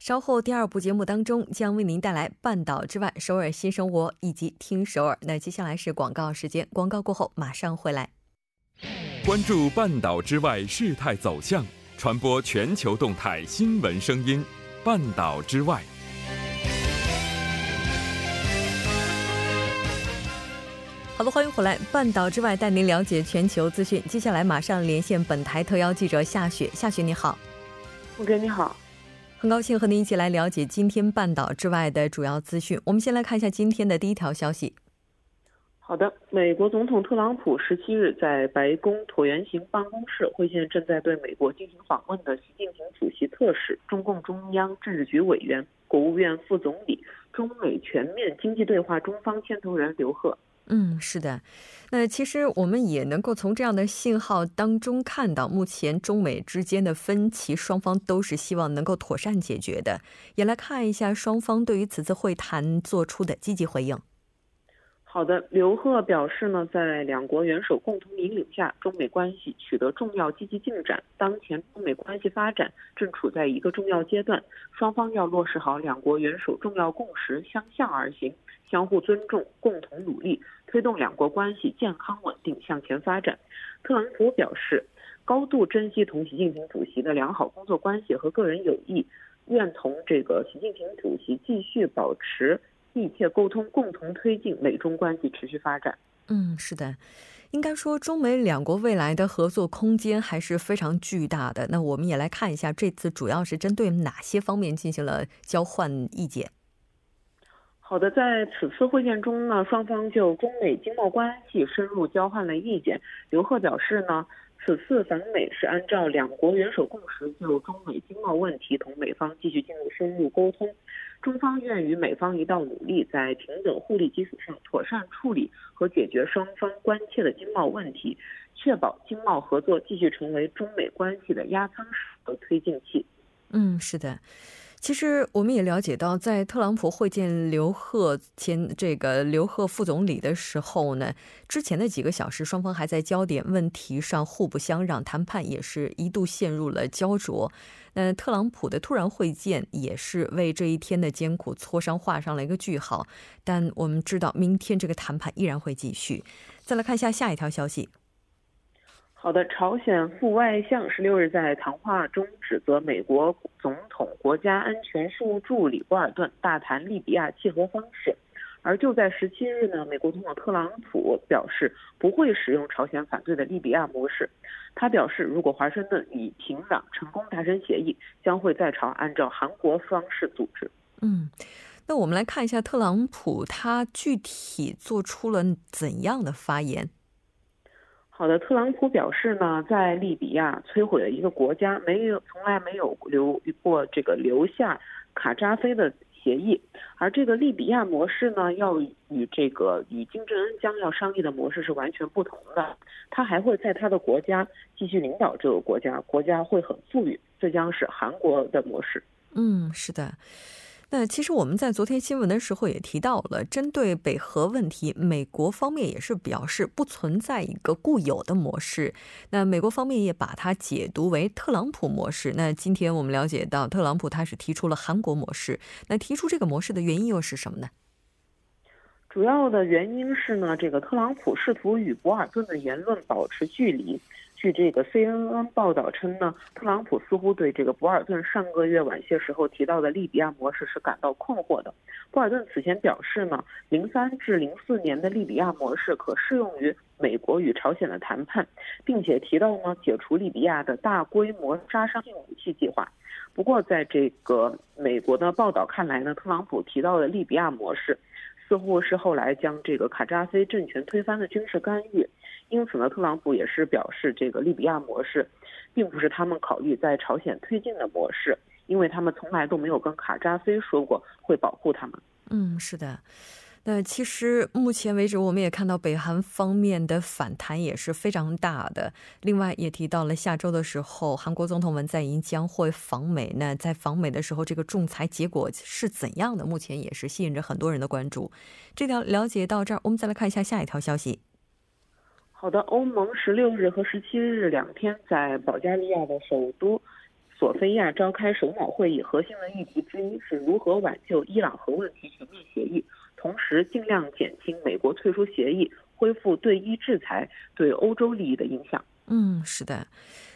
稍后第二部节目当中将为您带来《半岛之外》、首尔新生活以及听首尔。那接下来是广告时间，广告过后马上回来。关注半岛之外事态走向，传播全球动态新闻声音。半岛之外。好的，欢迎回来，《半岛之外》带您了解全球资讯。接下来马上连线本台特邀记者夏雪，夏雪你好。我哥你好，很高兴和您一起来了解今天《半岛之外》的主要资讯。我们先来看一下今天的第一条消息。好的，美国总统特朗普十七日在白宫椭圆形办公室会见正在对美国进行访问的习近平主席特使、中共中央政治局委员、国务院副总理、中美全面经济对话中方牵头人刘鹤。嗯，是的。那其实我们也能够从这样的信号当中看到，目前中美之间的分歧，双方都是希望能够妥善解决的。也来看一下双方对于此次会谈做出的积极回应。好的，刘鹤表示呢，在两国元首共同引领下，中美关系取得重要积极进展。当前中美关系发展正处在一个重要阶段，双方要落实好两国元首重要共识，相向而行，相互尊重，共同努力，推动两国关系健康稳定向前发展。特朗普表示，高度珍惜同习近平主席的良好工作关系和个人友谊，愿同这个习近平主席继续保持。密切沟通，共同推进美中关系持续发展。嗯，是的，应该说中美两国未来的合作空间还是非常巨大的。那我们也来看一下，这次主要是针对哪些方面进行了交换意见？好的，在此次会见中呢，双方就中美经贸关系深入交换了意见。刘鹤表示呢，此次访美是按照两国元首共识，就中美经贸问题同美方继续进入深入沟通。中方愿与美方一道努力，在平等互利基础上妥善处理和解决双方关切的经贸问题，确保经贸合作继续成为中美关系的压舱石和推进器。嗯，是的。其实我们也了解到，在特朗普会见刘鹤前这个刘鹤副总理的时候呢，之前的几个小时，双方还在焦点问题上互不相让，谈判也是一度陷入了焦灼。那特朗普的突然会见也是为这一天的艰苦磋商画上了一个句号。但我们知道，明天这个谈判依然会继续。再来看一下下一条消息。好的，朝鲜副外相十六日在谈话中指责美国总统国家安全事务助理博尔顿大谈利比亚契合方式，而就在十七日呢，美国总统特朗普表示不会使用朝鲜反对的利比亚模式。他表示，如果华盛顿与平壤成功达成协议，将会在朝按照韩国方式组织。嗯，那我们来看一下特朗普他具体做出了怎样的发言。好的，特朗普表示呢，在利比亚摧毁了一个国家，没有从来没有留过这个留下卡扎菲的协议，而这个利比亚模式呢，要与这个与金正恩将要商议的模式是完全不同的。他还会在他的国家继续领导这个国家，国家会很富裕，这将是韩国的模式。嗯，是的。那其实我们在昨天新闻的时候也提到了，针对北核问题，美国方面也是表示不存在一个固有的模式。那美国方面也把它解读为特朗普模式。那今天我们了解到，特朗普他是提出了韩国模式。那提出这个模式的原因又是什么呢？主要的原因是呢，这个特朗普试图与博尔顿的言论保持距离。据这个 CNN 报道称呢，特朗普似乎对这个博尔顿上个月晚些时候提到的利比亚模式是感到困惑的。博尔顿此前表示呢，零三至零四年的利比亚模式可适用于美国与朝鲜的谈判，并且提到呢，解除利比亚的大规模杀伤性武器计划。不过，在这个美国的报道看来呢，特朗普提到的利比亚模式，似乎是后来将这个卡扎菲政权推翻的军事干预。因此呢，特朗普也是表示，这个利比亚模式，并不是他们考虑在朝鲜推进的模式，因为他们从来都没有跟卡扎菲说过会保护他们。嗯，是的。那其实目前为止，我们也看到北韩方面的反弹也是非常大的。另外也提到了下周的时候，韩国总统文在寅将会访美。那在访美的时候，这个仲裁结果是怎样的？目前也是吸引着很多人的关注。这条了解到这儿，我们再来看一下下一条消息。好的，欧盟十六日和十七日两天在保加利亚的首都索菲亚召开首脑会议，核心的议题之一是如何挽救伊朗核问题全面协议。同时，尽量减轻美国退出协议、恢复对伊制裁对欧洲利益的影响。嗯，是的。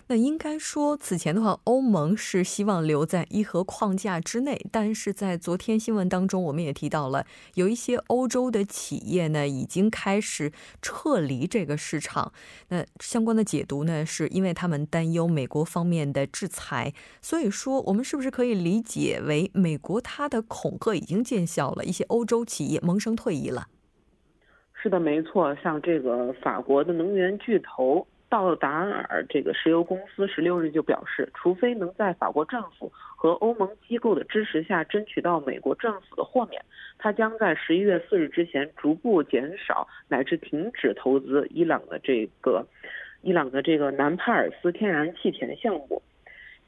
那应该说，此前的话，欧盟是希望留在伊核框架之内，但是在昨天新闻当中，我们也提到了，有一些欧洲的企业呢，已经开始撤离这个市场。那相关的解读呢，是因为他们担忧美国方面的制裁。所以说，我们是不是可以理解为，美国它的恐吓已经见效了，一些欧洲企业萌生退役了？是的，没错，像这个法国的能源巨头。道达尔这个石油公司十六日就表示，除非能在法国政府和欧盟机构的支持下争取到美国政府的豁免，他将在十一月四日之前逐步减少乃至停止投资伊朗的这个伊朗的这个南帕尔斯天然气田项目。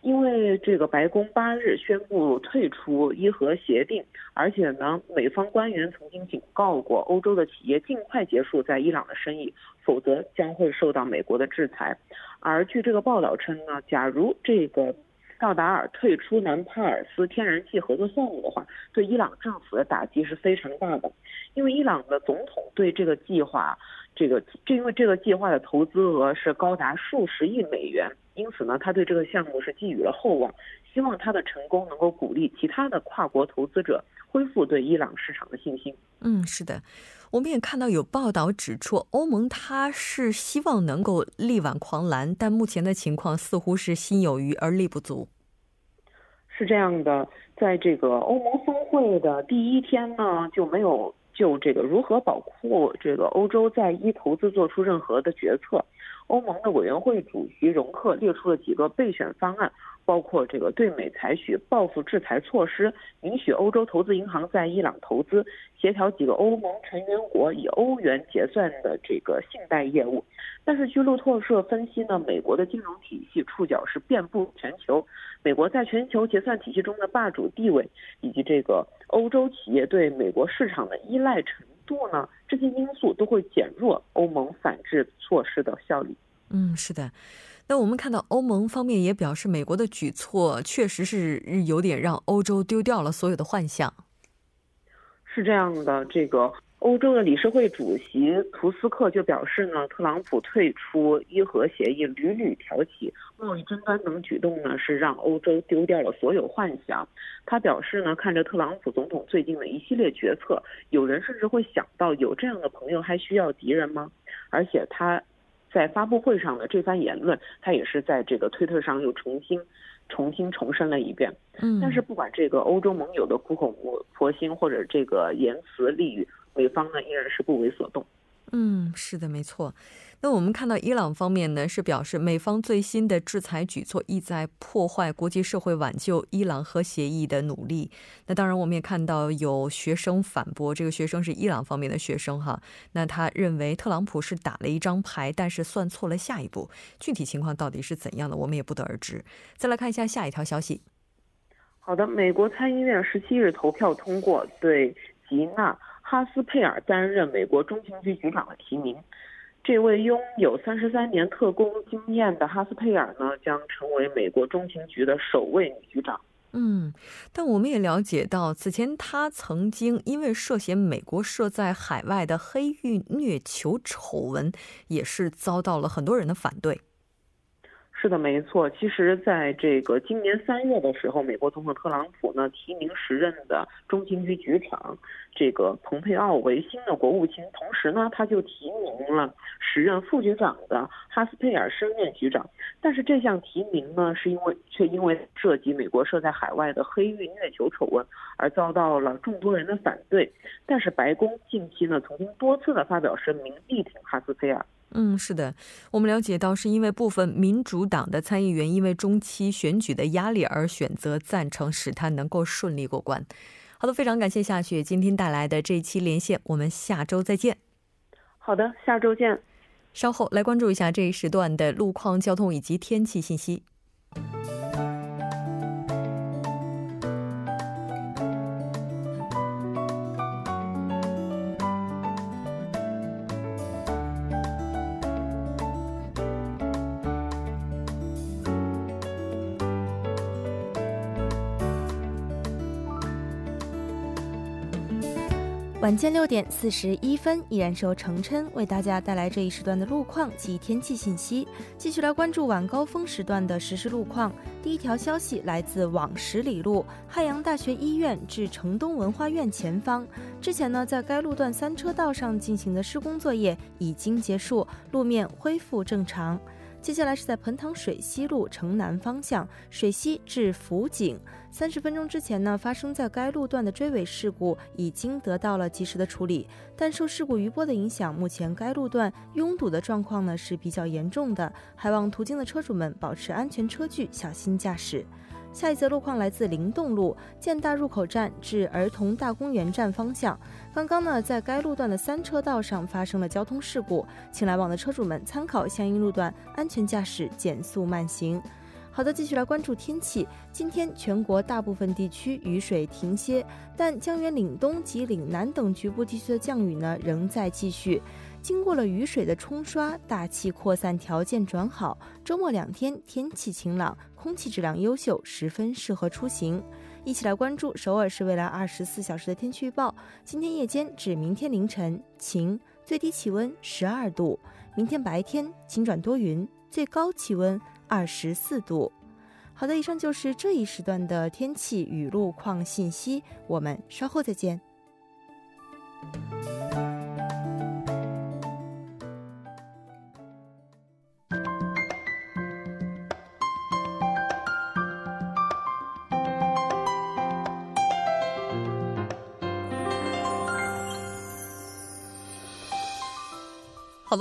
因为这个白宫八日宣布退出伊核协定，而且呢，美方官员曾经警告过欧洲的企业尽快结束在伊朗的生意，否则将会受到美国的制裁。而据这个报道称呢，假如这个道达尔退出南帕尔斯天然气合作项目的话，对伊朗政府的打击是非常大的，因为伊朗的总统对这个计划，这个这因为这个计划的投资额是高达数十亿美元。因此呢，他对这个项目是寄予了厚望，希望他的成功能够鼓励其他的跨国投资者恢复对伊朗市场的信心。嗯，是的，我们也看到有报道指出，欧盟它是希望能够力挽狂澜，但目前的情况似乎是心有余而力不足。是这样的，在这个欧盟峰会的第一天呢，就没有就这个如何保护这个欧洲在伊投资做出任何的决策。欧盟的委员会主席容克列出了几个备选方案，包括这个对美采取报复制裁措施，允许欧洲投资银行在伊朗投资，协调几个欧盟成员国以欧元结算的这个信贷业务。但是，据路透社分析呢，美国的金融体系触角是遍布全球，美国在全球结算体系中的霸主地位，以及这个欧洲企业对美国市场的依赖程。度呢？这些因素都会减弱欧盟反制措施的效力。嗯，是的。那我们看到欧盟方面也表示，美国的举措确实是有点让欧洲丢掉了所有的幻想。是这样的，这个。欧洲的理事会主席图斯克就表示呢，特朗普退出伊核协议，屡屡挑起贸易争端等举动呢，是让欧洲丢掉了所有幻想。他表示呢，看着特朗普总统最近的一系列决策，有人甚至会想到，有这样的朋友还需要敌人吗？而且他在发布会上的这番言论，他也是在这个推特上又重新、重新重申了一遍。嗯，但是不管这个欧洲盟友的苦口婆心或者这个言辞利语。美方呢依然是不为所动。嗯，是的，没错。那我们看到伊朗方面呢是表示，美方最新的制裁举措意在破坏国际社会挽救伊朗核协议的努力。那当然，我们也看到有学生反驳，这个学生是伊朗方面的学生哈。那他认为特朗普是打了一张牌，但是算错了下一步。具体情况到底是怎样的，我们也不得而知。再来看一下下一条消息。好的，美国参议院十七日投票通过对吉娜。哈斯佩尔担任美国中情局局长的提名，这位拥有三十三年特工经验的哈斯佩尔呢，将成为美国中情局的首位女局长。嗯，但我们也了解到，此前他曾经因为涉嫌美国设在海外的黑狱虐囚丑闻，也是遭到了很多人的反对。是的，没错。其实，在这个今年三月的时候，美国总统特朗普呢提名时任的中情局局长这个蓬佩奥为新的国务卿，同时呢，他就提名了时任副局长的哈斯佩尔升任局长。但是这项提名呢，是因为却因为涉及美国设在海外的黑域虐囚丑闻而遭到了众多人的反对。但是白宫近期呢，曾经多次的发表声明力挺哈斯佩尔。嗯，是的，我们了解到，是因为部分民主党的参议员因为中期选举的压力而选择赞成使他能够顺利过关。好的，非常感谢夏雪今天带来的这一期连线，我们下周再见。好的，下周见。稍后来关注一下这一时段的路况、交通以及天气信息。晚间六点四十一分，依然是由程琛为大家带来这一时段的路况及天气信息。继续来关注晚高峰时段的实时路况。第一条消息来自往十里路汉阳大学医院至城东文化院前方，之前呢，在该路段三车道上进行的施工作业已经结束，路面恢复正常。接下来是在彭塘水西路城南方向水西至福井，三十分钟之前呢，发生在该路段的追尾事故已经得到了及时的处理，但受事故余波的影响，目前该路段拥堵的状况呢是比较严重的，还望途经的车主们保持安全车距，小心驾驶。下一则路况来自灵动路建大入口站至儿童大公园站方向。刚刚呢，在该路段的三车道上发生了交通事故，请来往的车主们参考相应路段，安全驾驶，减速慢行。好的，继续来关注天气。今天全国大部分地区雨水停歇，但江源岭东及岭南等局部地区的降雨呢仍在继续。经过了雨水的冲刷，大气扩散条件转好。周末两天天气晴朗，空气质量优秀，十分适合出行。一起来关注首尔市未来二十四小时的天气预报：今天夜间至明天凌晨晴，最低气温十二度；明天白天晴转多云，最高气温二十四度。好的，以上就是这一时段的天气与路况信息，我们稍后再见。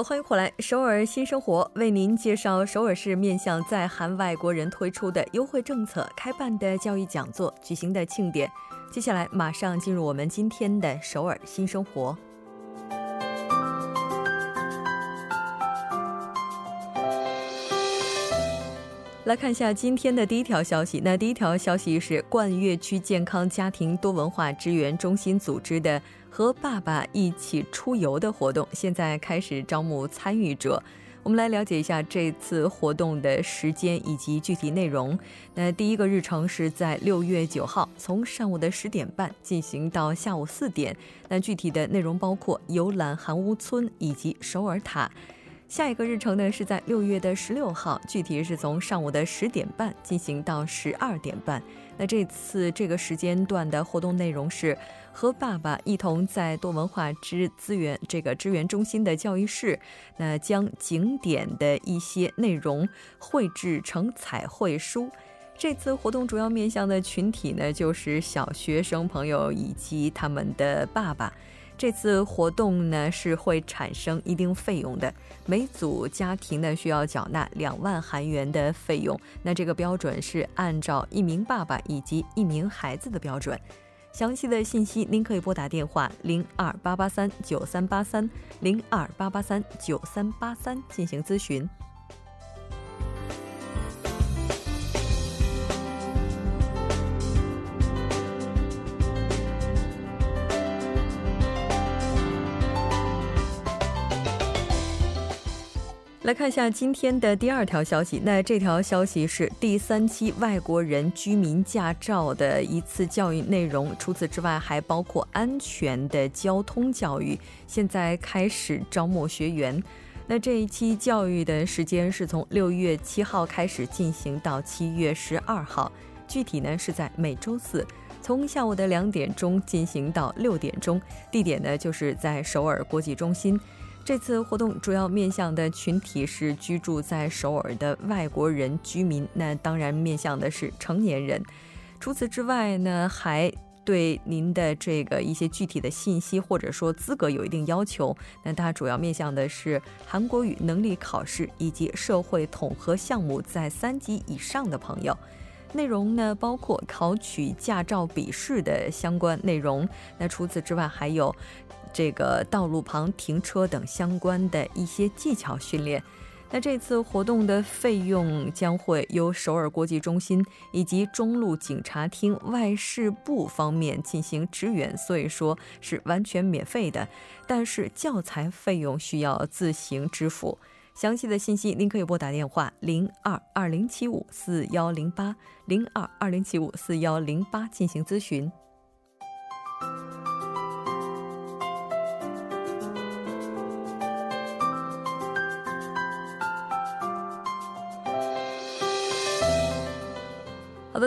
欢迎回来，首尔新生活为您介绍首尔市面向在韩外国人推出的优惠政策、开办的教育讲座、举行的庆典。接下来马上进入我们今天的首尔新生活。来看一下今天的第一条消息。那第一条消息是冠岳区健康家庭多文化支援中心组织的“和爸爸一起出游”的活动，现在开始招募参与者。我们来了解一下这次活动的时间以及具体内容。那第一个日程是在六月九号，从上午的十点半进行到下午四点。那具体的内容包括游览韩屋村以及首尔塔。下一个日程呢是在六月的十六号，具体是从上午的十点半进行到十二点半。那这次这个时间段的活动内容是和爸爸一同在多文化之资源这个支援中心的教育室，那将景点的一些内容绘制成彩绘书。这次活动主要面向的群体呢就是小学生朋友以及他们的爸爸。这次活动呢是会产生一定费用的，每组家庭呢需要缴纳两万韩元的费用。那这个标准是按照一名爸爸以及一名孩子的标准。详细的信息您可以拨打电话零二八八三九三八三零二八八三九三八三进行咨询。来看一下今天的第二条消息。那这条消息是第三期外国人居民驾照的一次教育内容。除此之外，还包括安全的交通教育。现在开始招募学员。那这一期教育的时间是从六月七号开始进行到七月十二号。具体呢是在每周四，从下午的两点钟进行到六点钟。地点呢就是在首尔国际中心。这次活动主要面向的群体是居住在首尔的外国人居民，那当然面向的是成年人。除此之外呢，还对您的这个一些具体的信息或者说资格有一定要求。那它主要面向的是韩国语能力考试以及社会统合项目在三级以上的朋友。内容呢包括考取驾照笔试的相关内容。那除此之外，还有这个道路旁停车等相关的一些技巧训练。那这次活动的费用将会由首尔国际中心以及中路警察厅外事部方面进行支援，所以说是完全免费的。但是教材费用需要自行支付。详细的信息您可以拨打电话零二二零七五四幺零八零二二零七五四幺零八进行咨询。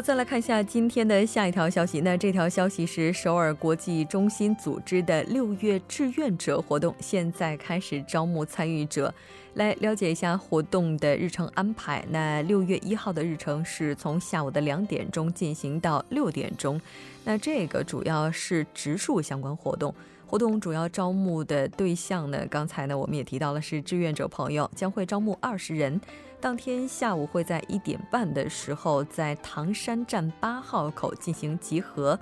再来看一下今天的下一条消息。那这条消息是首尔国际中心组织的六月志愿者活动，现在开始招募参与者。来了解一下活动的日程安排。那六月一号的日程是从下午的两点钟进行到六点钟。那这个主要是植树相关活动。活动主要招募的对象呢，刚才呢我们也提到了是志愿者朋友，将会招募二十人。当天下午会在一点半的时候在唐山站八号口进行集合。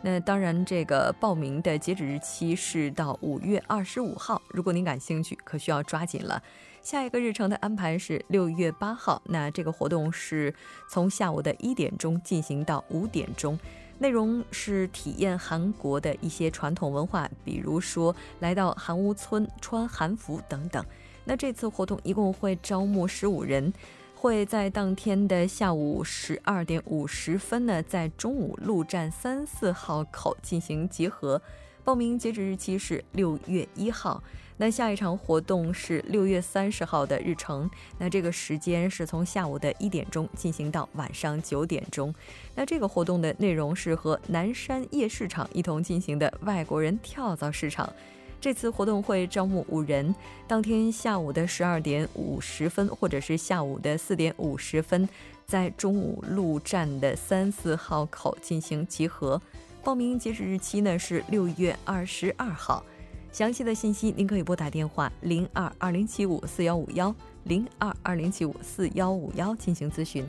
那当然，这个报名的截止日期是到五月二十五号。如果您感兴趣，可需要抓紧了。下一个日程的安排是六月八号。那这个活动是从下午的一点钟进行到五点钟，内容是体验韩国的一些传统文化，比如说来到韩屋村穿韩服等等。那这次活动一共会招募十五人，会在当天的下午十二点五十分呢，在中午路站三四号口进行集合。报名截止日期是六月一号。那下一场活动是六月三十号的日程，那这个时间是从下午的一点钟进行到晚上九点钟。那这个活动的内容是和南山夜市场一同进行的外国人跳蚤市场。这次活动会招募五人，当天下午的十二点五十分，或者是下午的四点五十分，在中午路站的三四号口进行集合。报名截止日期呢是六月二十二号。详细的信息您可以拨打电话零二二零七五四幺五幺零二二零七五四幺五幺进行咨询。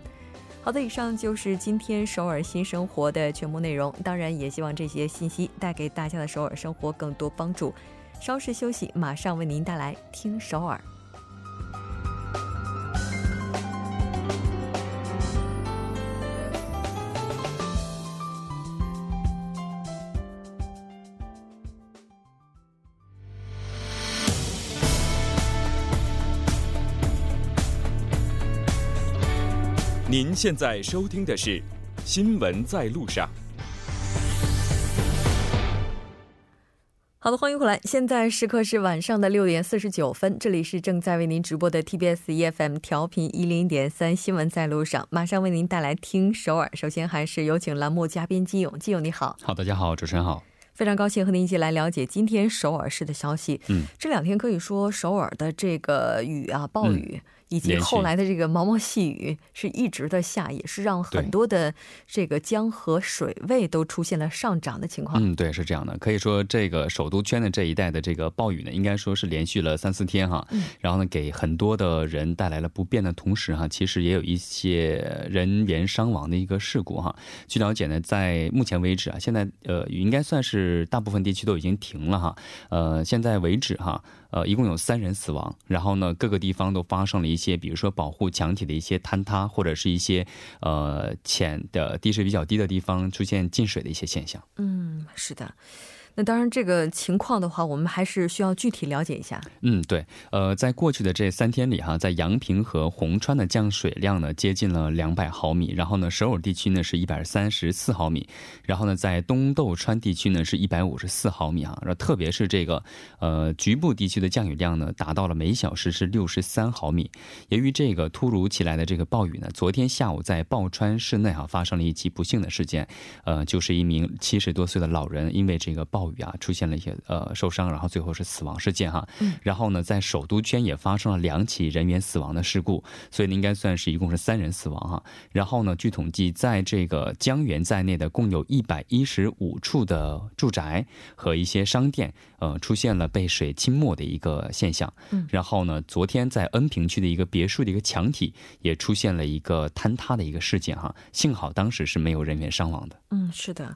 好的，以上就是今天首尔新生活的全部内容。当然，也希望这些信息带给大家的首尔生活更多帮助。稍事休息，马上为您带来《听首尔》。您现在收听的是《新闻在路上》。好的，欢迎回来。现在时刻是晚上的六点四十九分，这里是正在为您直播的 TBS EFM 调频一零点三新闻在路上，马上为您带来听首尔。首先还是有请栏目嘉宾金勇，金勇你好。好，大家好，主持人好。非常高兴和您一起来了解今天首尔市的消息。嗯，这两天可以说首尔的这个雨啊，暴雨。以及后来的这个毛毛细雨是一直的下，也是让很多的这个江河水位都出现了上涨的情况。嗯，对，是这样的。可以说，这个首都圈的这一带的这个暴雨呢，应该说是连续了三四天哈。嗯。然后呢，给很多的人带来了不便的同时哈，其实也有一些人员伤亡的一个事故哈。据了解呢，在目前为止啊，现在呃，应该算是大部分地区都已经停了哈。呃，现在为止哈。呃，一共有三人死亡，然后呢，各个地方都发生了一些，比如说保护墙体的一些坍塌，或者是一些呃浅的地势比较低的地方出现进水的一些现象。嗯，是的。那当然，这个情况的话，我们还是需要具体了解一下。嗯，对，呃，在过去的这三天里哈，在阳平和洪川的降水量呢，接近了两百毫米，然后呢，首尔地区呢是一百三十四毫米，然后呢，在东豆川地区呢是一百五十四毫米啊，然后特别是这个呃局部地区的降雨量呢，达到了每小时是六十三毫米。由于这个突如其来的这个暴雨呢，昨天下午在抱川市内哈发生了一起不幸的事件，呃，就是一名七十多岁的老人因为这个暴暴雨啊，出现了一些呃受伤，然后最后是死亡事件哈。嗯。然后呢，在首都圈也发生了两起人员死亡的事故，所以呢，应该算是一共是三人死亡哈。然后呢，据统计，在这个江源在内的共有一百一十五处的住宅和一些商店，呃，出现了被水浸没的一个现象。嗯。然后呢，昨天在恩平区的一个别墅的一个墙体也出现了一个坍塌的一个事件哈，幸好当时是没有人员伤亡的。嗯，是的。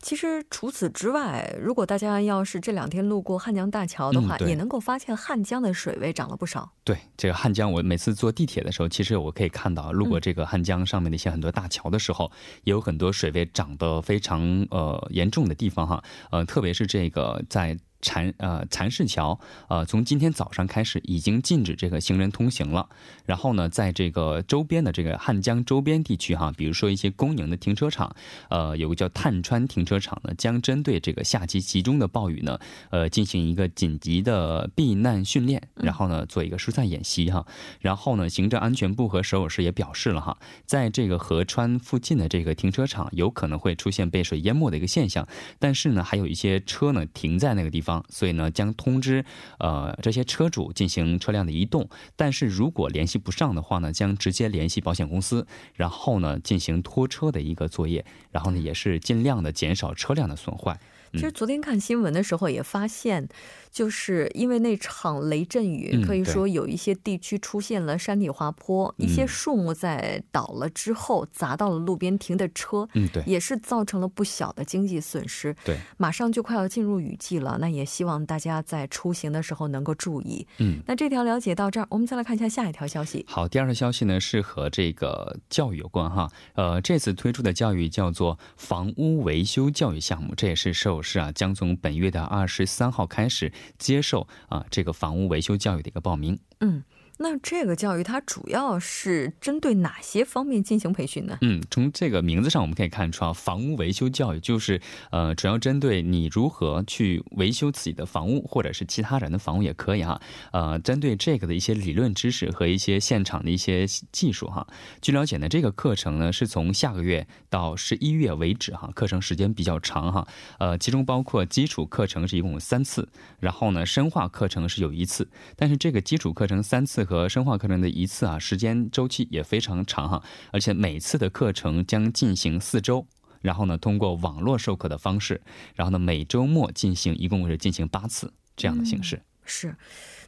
其实除此之外，如果大家要是这两天路过汉江大桥的话，也能够发现汉江的水位涨了不少。对，这个汉江，我每次坐地铁的时候，其实我可以看到，路过这个汉江上面的一些很多大桥的时候，也有很多水位涨得非常呃严重的地方哈。呃，特别是这个在。禅呃禅市桥呃从今天早上开始已经禁止这个行人通行了。然后呢，在这个周边的这个汉江周边地区哈，比如说一些公营的停车场，呃，有个叫探川停车场呢，将针对这个夏季集中的暴雨呢，呃，进行一个紧急的避难训练，然后呢，做一个疏散演习哈。然后呢，行政安全部和首尔市也表示了哈，在这个河川附近的这个停车场有可能会出现被水淹没的一个现象，但是呢，还有一些车呢停在那个地方。所以呢，将通知呃这些车主进行车辆的移动，但是如果联系不上的话呢，将直接联系保险公司，然后呢进行拖车的一个作业，然后呢也是尽量的减少车辆的损坏。其实昨天看新闻的时候也发现。就是因为那场雷阵雨，可以说有一些地区出现了山体滑坡，一些树木在倒了之后砸到了路边停的车，嗯，对，也是造成了不小的经济损失。对，马上就快要进入雨季了，那也希望大家在出行的时候能够注意。嗯，那这条了解到这儿，我们再来看一下下一条消息。好，第二条消息呢是和这个教育有关哈，呃，这次推出的教育叫做房屋维修教育项目，这也是首是啊将从本月的二十三号开始。接受啊，这个房屋维修教育的一个报名。嗯。那这个教育它主要是针对哪些方面进行培训呢？嗯，从这个名字上我们可以看出啊，房屋维修教育就是呃，主要针对你如何去维修自己的房屋，或者是其他人的房屋也可以哈。呃，针对这个的一些理论知识和一些现场的一些技术哈。据了解呢，这个课程呢是从下个月到十一月为止哈，课程时间比较长哈。呃，其中包括基础课程是一共有三次，然后呢，深化课程是有一次，但是这个基础课程三次。和生化课程的一次啊，时间周期也非常长哈，而且每次的课程将进行四周，然后呢，通过网络授课的方式，然后呢，每周末进行，一共是进行八次这样的形式。是。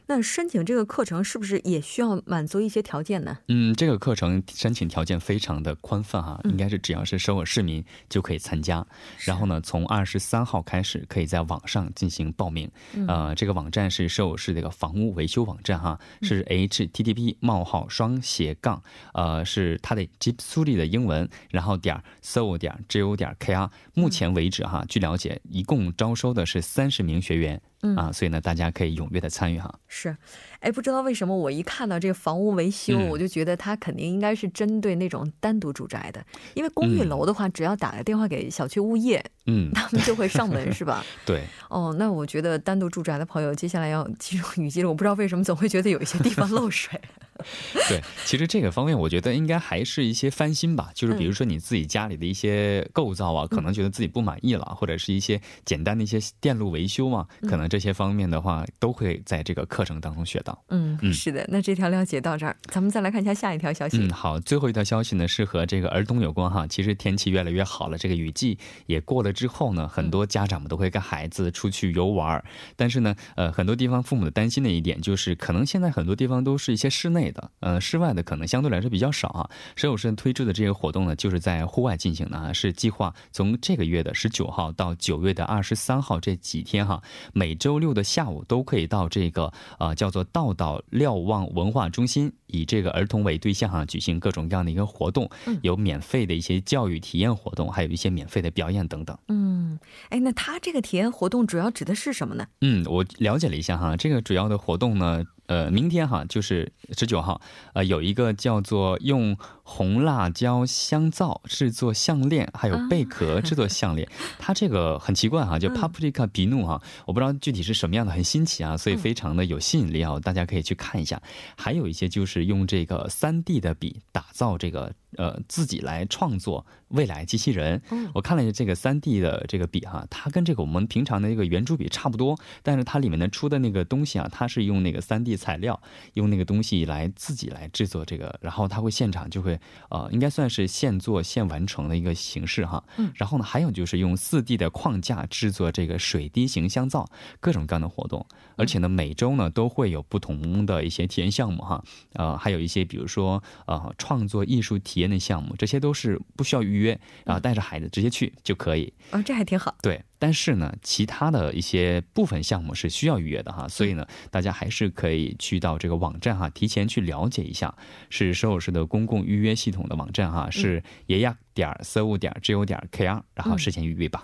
那申请这个课程是不是也需要满足一些条件呢？嗯，这个课程申请条件非常的宽泛哈，应该是只要是首尔市民就可以参加。然后呢，从二十三号开始可以在网上进行报名。呃，这个网站是首尔市的一个房屋维修网站哈，是 http 冒号双斜杠呃是它的 Jipsuri 的英文，然后点 so 点 jo 点 kr。目前为止哈，据了解，一共招收的是三十名学员。啊，所以呢，大家可以踊跃的参与哈。是，哎，不知道为什么我一看到这个房屋维修，我就觉得它肯定应该是针对那种单独住宅的，因为公寓楼的话，只要打个电话给小区物业，嗯，他们就会上门，是吧？对。哦，那我觉得单独住宅的朋友，接下来要进入雨季了，我不知道为什么总会觉得有一些地方漏水。对，其实这个方面，我觉得应该还是一些翻新吧，就是比如说你自己家里的一些构造啊，可能觉得自己不满意了，或者是一些简单的一些电路维修啊，可能这些方面的话，都会在这个课程当中学到。嗯嗯，是的。那这条了解到这儿，咱们再来看一下下一条消息。嗯，好，最后一条消息呢是和这个儿童有关哈。其实天气越来越好了，这个雨季也过了之后呢，很多家长们都会跟孩子出去游玩。但是呢，呃，很多地方父母的担心的一点就是，可能现在很多地方都是一些室内的，呃，室外的可能相对来说比较少啊。首尔市推出的这个活动呢，就是在户外进行的啊，是计划从这个月的十九号到九月的二十三号这几天哈，每周六的下午都可以到这个呃叫做道岛瞭望文化中心，以这个儿童为对象哈，举行各种各样的一个活动，有免费的一些教育体验活动，还有一些免费的表演等等。嗯，哎，那他这个体验活动主要指的是什么呢？嗯，我了解了一下哈，这个主要的活动呢。呃，明天哈就是十九号，呃，有一个叫做用红辣椒香皂制作项链，还有贝壳制作项链。它这个很奇怪哈，就 paprika 比努哈，我不知道具体是什么样的，很新奇啊，所以非常的有吸引力啊，大家可以去看一下。还有一些就是用这个三 D 的笔打造这个。呃，自己来创作未来机器人。嗯，我看了一下这个三 D 的这个笔哈，它跟这个我们平常的一个圆珠笔差不多，但是它里面呢出的那个东西啊，它是用那个三 D 材料，用那个东西来自己来制作这个，然后它会现场就会呃，应该算是现做现完成的一个形式哈。嗯，然后呢，还有就是用四 D 的框架制作这个水滴形香皂，各种各样的活动，而且呢，每周呢都会有不同的一些体验项目哈。呃，还有一些比如说呃，创作艺术体验。的项目，这些都是不需要预约，然后带着孩子直接去就可以。哦，这还挺好。对，但是呢，其他的一些部分项目是需要预约的哈，所以呢，大家还是可以去到这个网站哈，提前去了解一下，是首尔市的公共预约系统的网站哈，是爷亚点儿务点 G O 点 K R，然后事先预约吧。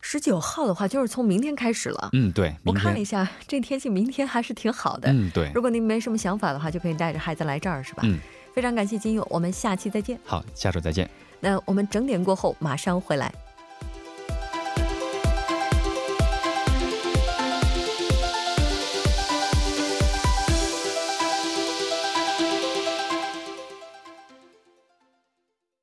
十九号的话，就是从明天开始了。嗯，对，我看了一下，这天气明天还是挺好的。嗯，对。如果您没什么想法的话，就可以带着孩子来这儿，是吧？嗯。非常感谢金友，我们下期再见。好，下周再见。那我们整点过后马上回来。